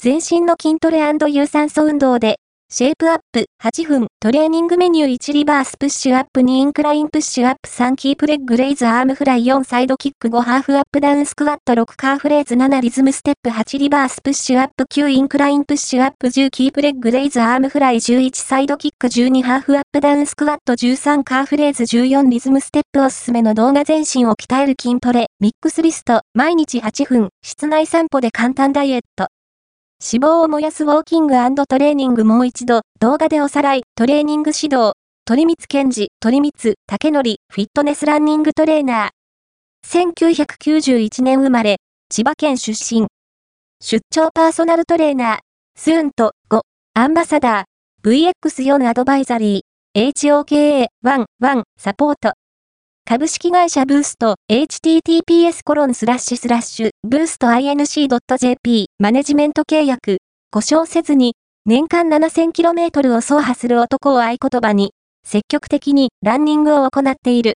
全身の筋トレ有酸素運動で、シェイプアップ8分、トレーニングメニュー1リバースプッシュアップ2インクラインプッシュアップ3キープレッグレイズアームフライ4サイドキック5ハーフアップダウンスクワット6カーフレーズ7リズムステップ8リバースプッシュアップ9インクラインプッシュアップ10キープレッグレイズアームフライ11サイドキック12ハーフアップダウンスクワット13カーフレーズ14リズムステップおすすめの動画全身を鍛える筋トレミックスリスト毎日8分室内散歩で簡単ダイエット。脂肪を燃やすウォーキングトレーニングもう一度、動画でおさらい、トレーニング指導、鳥光健治、鳥光、竹則、フィットネスランニングトレーナー。1991年生まれ、千葉県出身。出張パーソナルトレーナー、スーンと5、アンバサダー、VX4 アドバイザリー、HOKA11 サポート。株式会社ブースト、https コロンスラッシュスラッシュ、ブースト inc.jp、マネジメント契約、故障せずに、年間 7000km を走破する男を合言葉に、積極的にランニングを行っている。